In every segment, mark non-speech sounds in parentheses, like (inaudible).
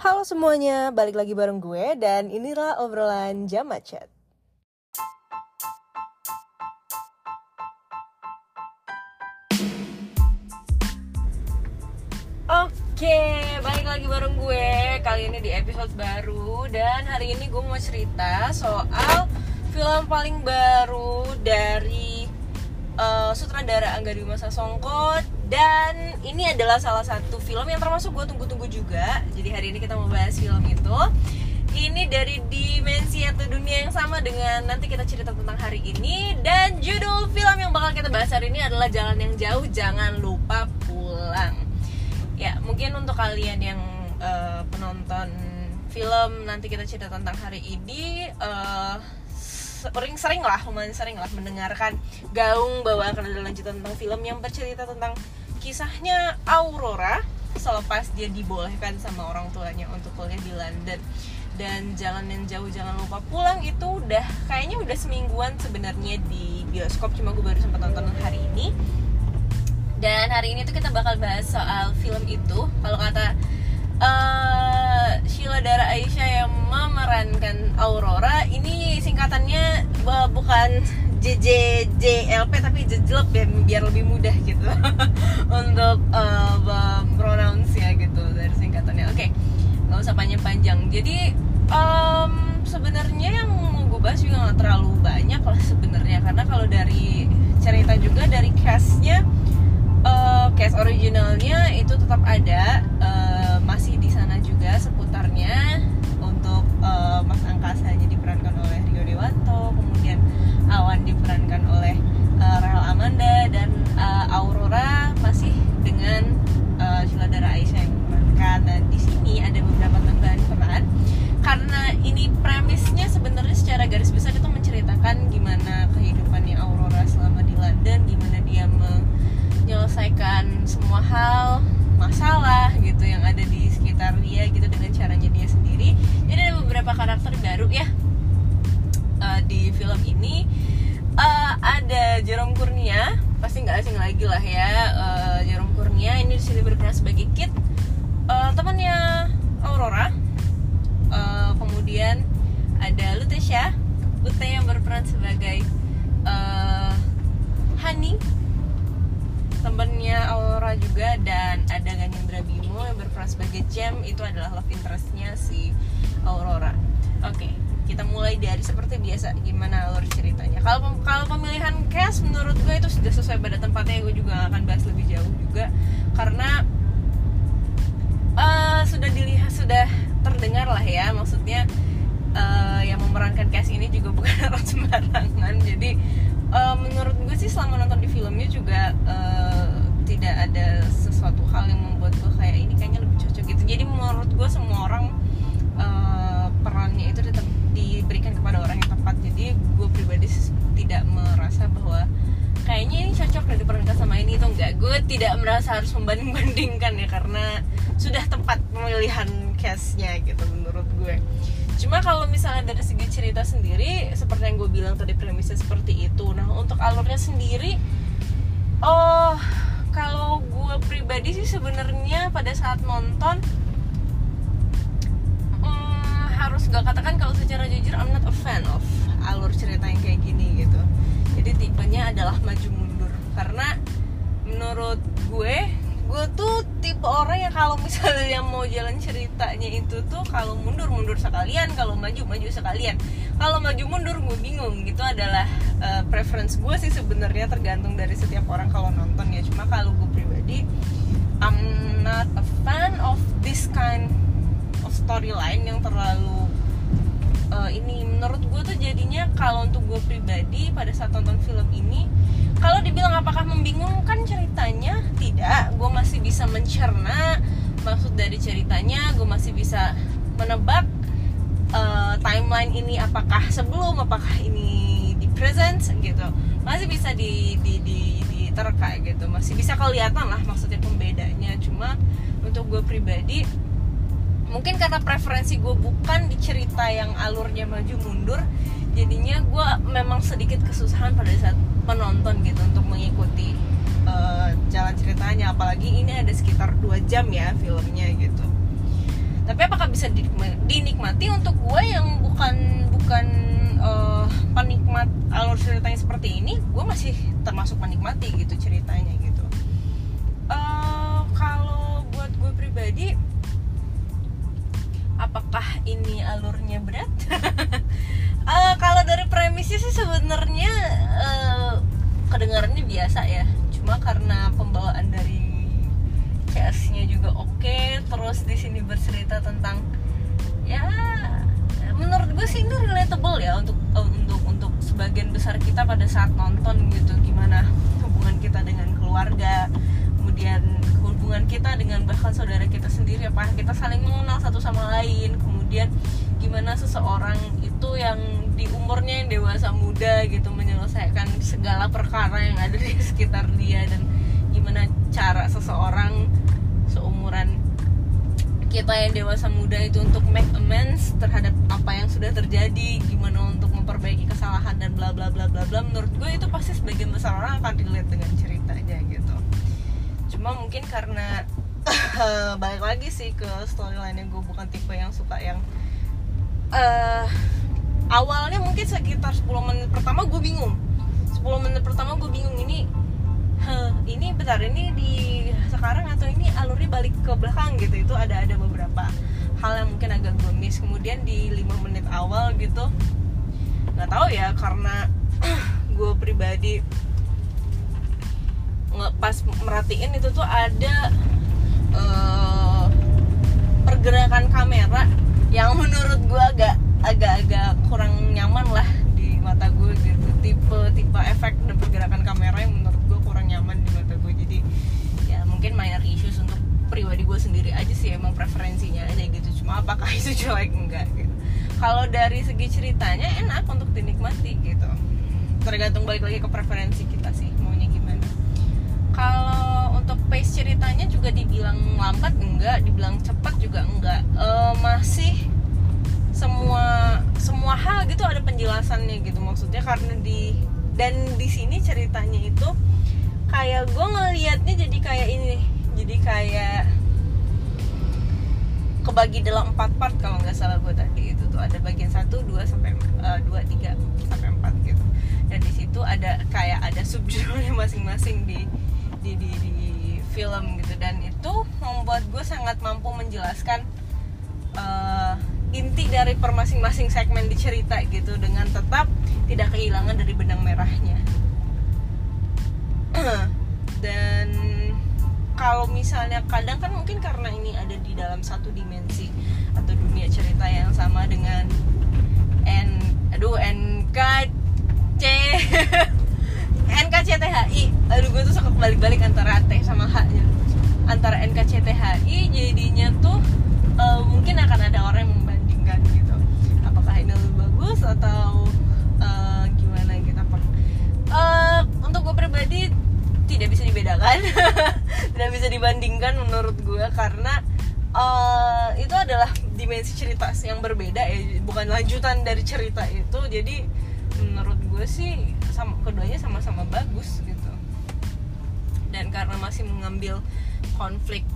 Halo semuanya, balik lagi bareng gue dan inilah obrolan jam macet. Oke, balik lagi bareng gue Kali ini di episode baru Dan hari ini gue mau cerita soal film paling baru dari uh, sutradara Angga Dwi Masa Songko Dan ini adalah salah satu film yang termasuk gue tunggu-tunggu juga. Jadi hari ini kita mau bahas film itu. Ini dari dimensi atau dunia yang sama dengan nanti kita cerita tentang hari ini. Dan judul film yang bakal kita bahas hari ini adalah Jalan yang Jauh Jangan Lupa Pulang. Ya mungkin untuk kalian yang uh, penonton film nanti kita cerita tentang hari ini uh, sering-sering lah lumayan sering lah mendengarkan gaung bahwa akan ada lanjutan tentang film yang bercerita tentang kisahnya Aurora selepas dia dibolehkan sama orang tuanya untuk kuliah di London. Dan jalan yang jauh jangan lupa pulang itu udah kayaknya udah semingguan sebenarnya di bioskop. Cuma gue baru sempat nonton hari ini. Dan hari ini tuh kita bakal bahas soal film itu. Kalau kata uh, Sheila Dara Aisyah yang memerankan Aurora ini singkatannya uh, bukan JJJLP tapi jejelep ya biar lebih mudah gitu. (laughs) Untuk uh, pronounce ya gitu dari singkatannya. Oke okay, nggak usah panjang-panjang. Jadi um, sebenarnya yang mau gue bahas juga nggak terlalu banyak lah sebenarnya. Karena kalau dari cerita juga dari castnya uh, cast originalnya itu tetap ada uh, masih di sana juga seputarnya ini premisnya sebenarnya secara garis besar itu menceritakan gimana kehidupannya Aurora selama di London gimana dia menyelesaikan semua hal masalah gitu yang ada di sekitar dia gitu dengan caranya dia sendiri. Jadi ada beberapa karakter baru ya uh, di film ini. Uh, ada Jerome Kurnia pasti nggak asing lagi lah ya. Uh, Jerome Kurnia ini di sini berperan sebagai Kit sebagai Gem itu adalah love interestnya si Aurora. Oke. Okay, kita mulai dari seperti biasa gimana alur ceritanya? Kalau kalau pemilihan cast menurut gue itu sudah sesuai pada tempatnya gue juga akan bahas lebih jauh juga. Karena uh, sudah dilihat sudah terdengar lah ya maksudnya uh, yang memerankan cast ini juga (laughs) bukan orang sembarangan. Jadi uh, menurut gue sih selama nonton di filmnya juga uh, tidak ada sesuatu hal yang jadi menurut gue semua orang uh, perannya itu tetap diberikan kepada orang yang tepat. Jadi gue pribadi tidak merasa bahwa kayaknya ini cocok dan diperankan sama ini itu enggak. Gue tidak merasa harus membanding-bandingkan ya karena sudah tepat pemilihan castnya gitu menurut gue cuma kalau misalnya dari segi cerita sendiri seperti yang gue bilang tadi premisnya seperti itu. Nah untuk alurnya sendiri oh kalau gue pribadi sih sebenarnya pada saat nonton gak katakan kalau secara jujur I'm not a fan of alur cerita yang kayak gini gitu. Jadi tipenya adalah maju mundur. Karena menurut gue gue tuh tipe orang yang kalau misalnya mau jalan ceritanya itu tuh kalau mundur mundur sekalian kalau maju maju sekalian. Kalau maju mundur gue bingung. Gitu adalah uh, preference gue sih sebenarnya tergantung dari setiap orang kalau nonton ya. Cuma kalau gue pribadi I'm not a fan of this kind of storyline yang terlalu uh, ini. Menurut gue tuh jadinya kalau untuk gue pribadi pada saat nonton film ini kalau dibilang apakah membingungkan ceritanya? Tidak. Gue masih bisa mencerna maksud dari ceritanya. Gue masih bisa menebak uh, timeline ini apakah sebelum apakah ini di present gitu. Masih bisa di di di diterka gitu. Masih bisa kelihatan lah maksudnya pembedanya. Cuma untuk gue pribadi mungkin karena preferensi gue bukan di cerita yang alurnya maju mundur jadinya gue memang sedikit kesusahan pada saat penonton gitu untuk mengikuti uh, jalan ceritanya. Apalagi ini ada sekitar dua jam ya filmnya gitu. Tapi apakah bisa dinikmati untuk gue yang bukan bukan uh, penikmat alur ceritanya seperti ini? Gue masih termasuk menikmati gitu ceritanya gitu. Uh, kalau buat gue pribadi apakah ini alurnya berat? Uh, (laughs) kalau dari premisnya sih sebenarnya uh, kedengarannya biasa ya. Cuma karena pembawaan dari CS-nya juga oke okay, terus di sini bercerita tentang ya menurut gue sih ini relatable ya untuk untuk untuk sebagian besar kita pada saat nonton gitu. Gimana hubungan kita dengan keluarga kemudian hubungan kita dengan bahkan saudara kita sendiri apa kita saling mengenal satu sama lain. Kemudian gimana seseorang itu yang di umurnya yang dewasa muda gitu menyelesaikan segala perkara yang ada di sekitar dia dan gimana cara seseorang seumuran kita yang dewasa muda itu untuk make amends terhadap apa yang sudah terjadi gimana untuk memperbaiki kesalahan dan bla bla bla bla bla. Menurut gue itu pasti sebagian besar orang akan dilihat dengan gitu cuma mungkin karena balik lagi sih ke storyline gue bukan tipe yang suka yang uh, awalnya mungkin sekitar 10 menit pertama gue bingung. 10 menit pertama gue bingung ini huh, ini bentar ini di sekarang atau ini alurnya balik ke belakang gitu. Itu ada ada beberapa hal yang mungkin agak gue miss. Kemudian di lima menit awal gitu nggak tahu ya karena (clears throat) gue pribadi pas merhatiin itu tuh ada uh, pergerakan kamera yang menurut gue agak agak-agak kurang nyaman lah di mata gue gitu. Tipe tipe efek dan pergerakan kamera yang menurut nyaman di mata gue jadi ya mungkin minor issues untuk pribadi gue sendiri aja sih emang preferensinya aja gitu. Cuma apakah (laughs) itu jelek? Enggak gitu. Kalau dari segi ceritanya enak untuk dinikmati gitu. Tergantung balik lagi ke preferensi kita sih kalau untuk pace ceritanya juga dibilang lambat enggak dibilang cepat juga enggak. E, masih semua semua hal gitu ada penjelasannya gitu. Maksudnya karena di dan di sini ceritanya itu kayak gue ngelihatnya jadi kayak ini jadi kayak kebagi dalam empat part kalau nggak salah gue tadi itu tuh. Ada bagian satu dua sampai uh, dua tiga sampai empat gitu. Dan di situ ada kayak ada subjudulnya masing-masing di di, di di film gitu. Dan itu membuat gue sangat mampu menjelaskan uh, inti dari per masing-masing segmen di cerita gitu dengan tetap tidak kehilangan dari benang merahnya. (clears throat) Dan kalau misalnya kadang kan mungkin karena ini ada di dalam satu dimensi atau dunia cerita yang sama dengan balik-balik antara T sama H nya. Antara NKCTHI jadinya tuh uh, mungkin akan ada orang yang membandingkan gitu. Apakah ini lebih bagus atau uh, gimana gitu apa. Uh, untuk gue pribadi tidak bisa dibedakan. (laughs) Tidak bisa dibandingkan menurut gue karena uh, itu adalah dimensi cerita yang berbeda ya bukan lanjutan dari cerita itu. Jadi menurut gue sih sama, keduanya sama-sama bagus gitu karena masih mengambil konflik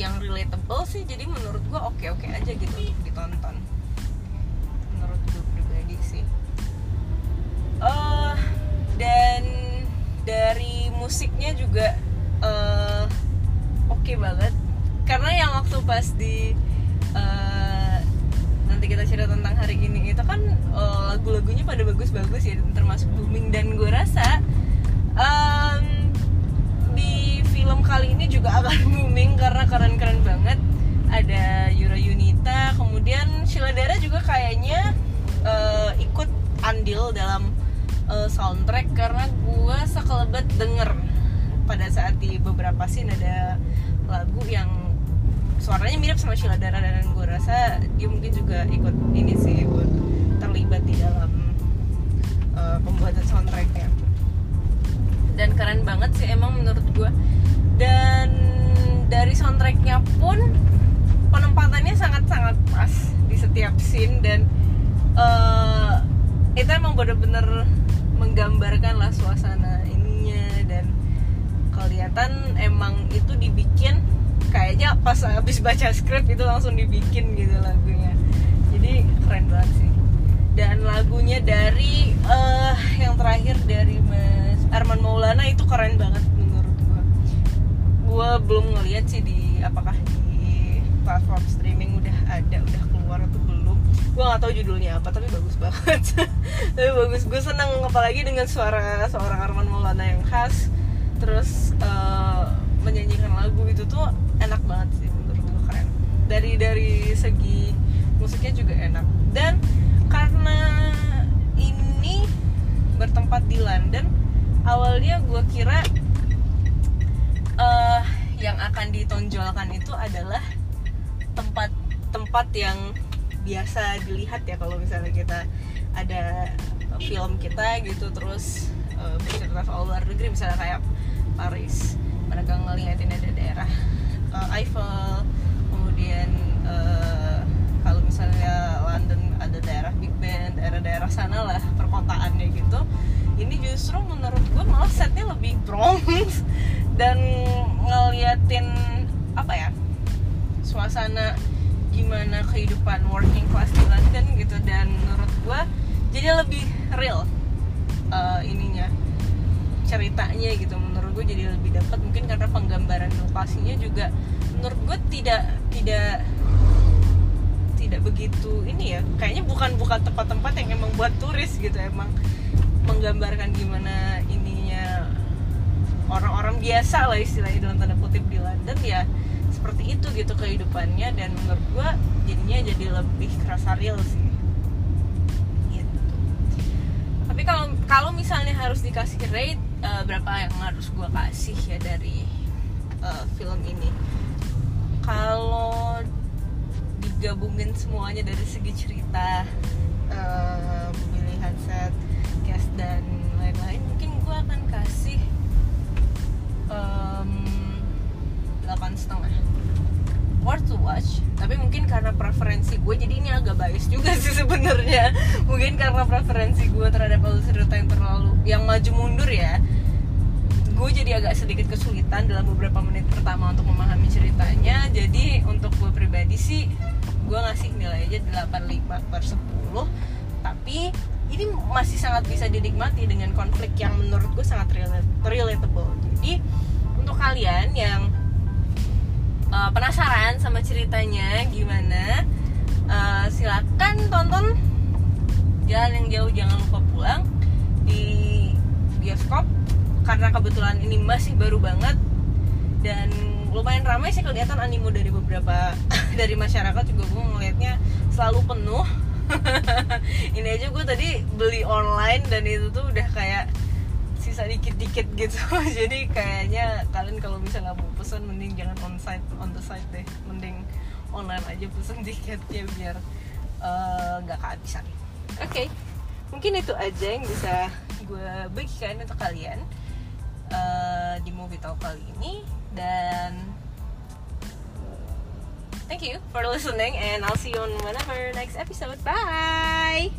yang relatable sih jadi menurut gue oke oke aja gitu untuk ditonton. Menurut gue pribadi sih. Uh, dan dari musiknya juga uh, oke okay banget. Karena yang waktu pas di uh, nanti kita cerita tentang hari ini itu kan uh, lagu-lagunya pada bagus-bagus ya termasuk booming. Dan gue rasa di film kali ini juga akan (laughs) booming karena keren-keren banget. Ada Yura Yunita kemudian Sheila juga kayaknya uh, ikut andil dalam uh, soundtrack karena gue sekelebat denger pada saat di beberapa scene ada lagu yang suaranya mirip sama Sheila Dara dan gue rasa dia mungkin juga ikut ini sih ikut terlibat di dalam uh, pembuatan soundtracknya dan keren banget sih emang menurut gue dan dari soundtracknya pun penempatannya sangat-sangat pas di setiap scene dan uh, itu emang bener-bener menggambarkan lah suasana ininya dan kelihatan emang itu dibikin kayak kayaknya pas habis baca skrip itu langsung dibikin gitu lagunya. Jadi keren banget sih. Dan lagunya dari uh, yang terakhir dari Mas Arman Maulana itu keren banget menurut gua. Gua belum ngeliat sih di apakah di platform streaming udah ada udah keluar atau belum. Gua nggak tahu judulnya apa tapi bagus banget. (laughs) Tapi bagus. Gue seneng apalagi dengan suara seorang Arman Maulana yang khas. Terus uh, menyanyikan lagu itu tuh enak banget sih menurut gue keren. Dari dari segi musiknya juga enak. Dan karena ini bertempat di London awalnya gue kira uh, yang akan ditonjolkan itu adalah tempat-tempat yang biasa dilihat ya kalau misalnya kita ada film kita gitu terus uh, bercerita soal luar negeri misalnya kayak Paris. Mereka ngeliatin ada daerah uh, Eiffel kemudian uh, kalau misalnya London ada daerah Big Ben daerah-daerah sana lah perkotaannya gitu ini justru menurut gue malah setnya lebih Bronx (laughs) dan ngeliatin apa ya suasana gimana kehidupan working class di London gitu. Dan menurut gue jadi lebih real uh, ininya ceritanya gitu. Menurut gue jadi lebih dapat mungkin karena penggambaran lokasinya juga menurut gue tidak tidak tidak begitu ini ya. Kayaknya bukan bukan tempat-tempat yang emang buat turis gitu. Emang menggambarkan gimana ininya orang-orang biasa lah istilahnya dalam tanda kutip di London ya seperti itu gitu kehidupannya. Dan menurut gue jadinya jadi lebih kerasa real sih. Gitu. Tapi kalau kalau misalnya harus dikasih rate uh, berapa yang harus gue kasih ya dari uh, film ini? Kalau digabungin semuanya dari segi cerita uh, pemilihan set cast dan lain-lain mungkin gue akan kasih delapan setengah. Worth to watch. Tapi mungkin karena preferensi gue jadi ini agak bias juga (laughs) sih sebenarnya. Mungkin karena preferensi gue terhadap alur cerita yang terlalu yang maju mundur ya gue jadi agak sedikit kesulitan dalam beberapa menit pertama untuk memahami ceritanya. Jadi untuk gue pribadi sih gue ngasih nilai aja 85 per 10 tapi ini masih sangat bisa dinikmati dengan konflik yang menurut gue sangat relatable. Jadi untuk kalian yang uh, penasaran sama ceritanya gimana uh, silakan tonton jalan yang jauh jangan lupa pulang di bioskop. Karena kebetulan ini masih baru banget dan lumayan ramai sih kelihatan animo dari beberapa (laughs) dari masyarakat juga gue ngelihatnya selalu penuh (laughs) ini aja gue tadi beli online dan itu tuh udah kayak sisa dikit-dikit gitu. (laughs) Jadi kayaknya kalian kalau misalnya mau pesen mending jangan on site on the site deh. Mending online aja pesen (laughs) tiketnya biar eh, nggak uh, kehabisan. Oke. Okay. mungkin itu aja yang bisa gue bagikan untuk kalian uh, di movie talk kali ini. Dan thank you for listening and I'll see you on whenever next episode. Bye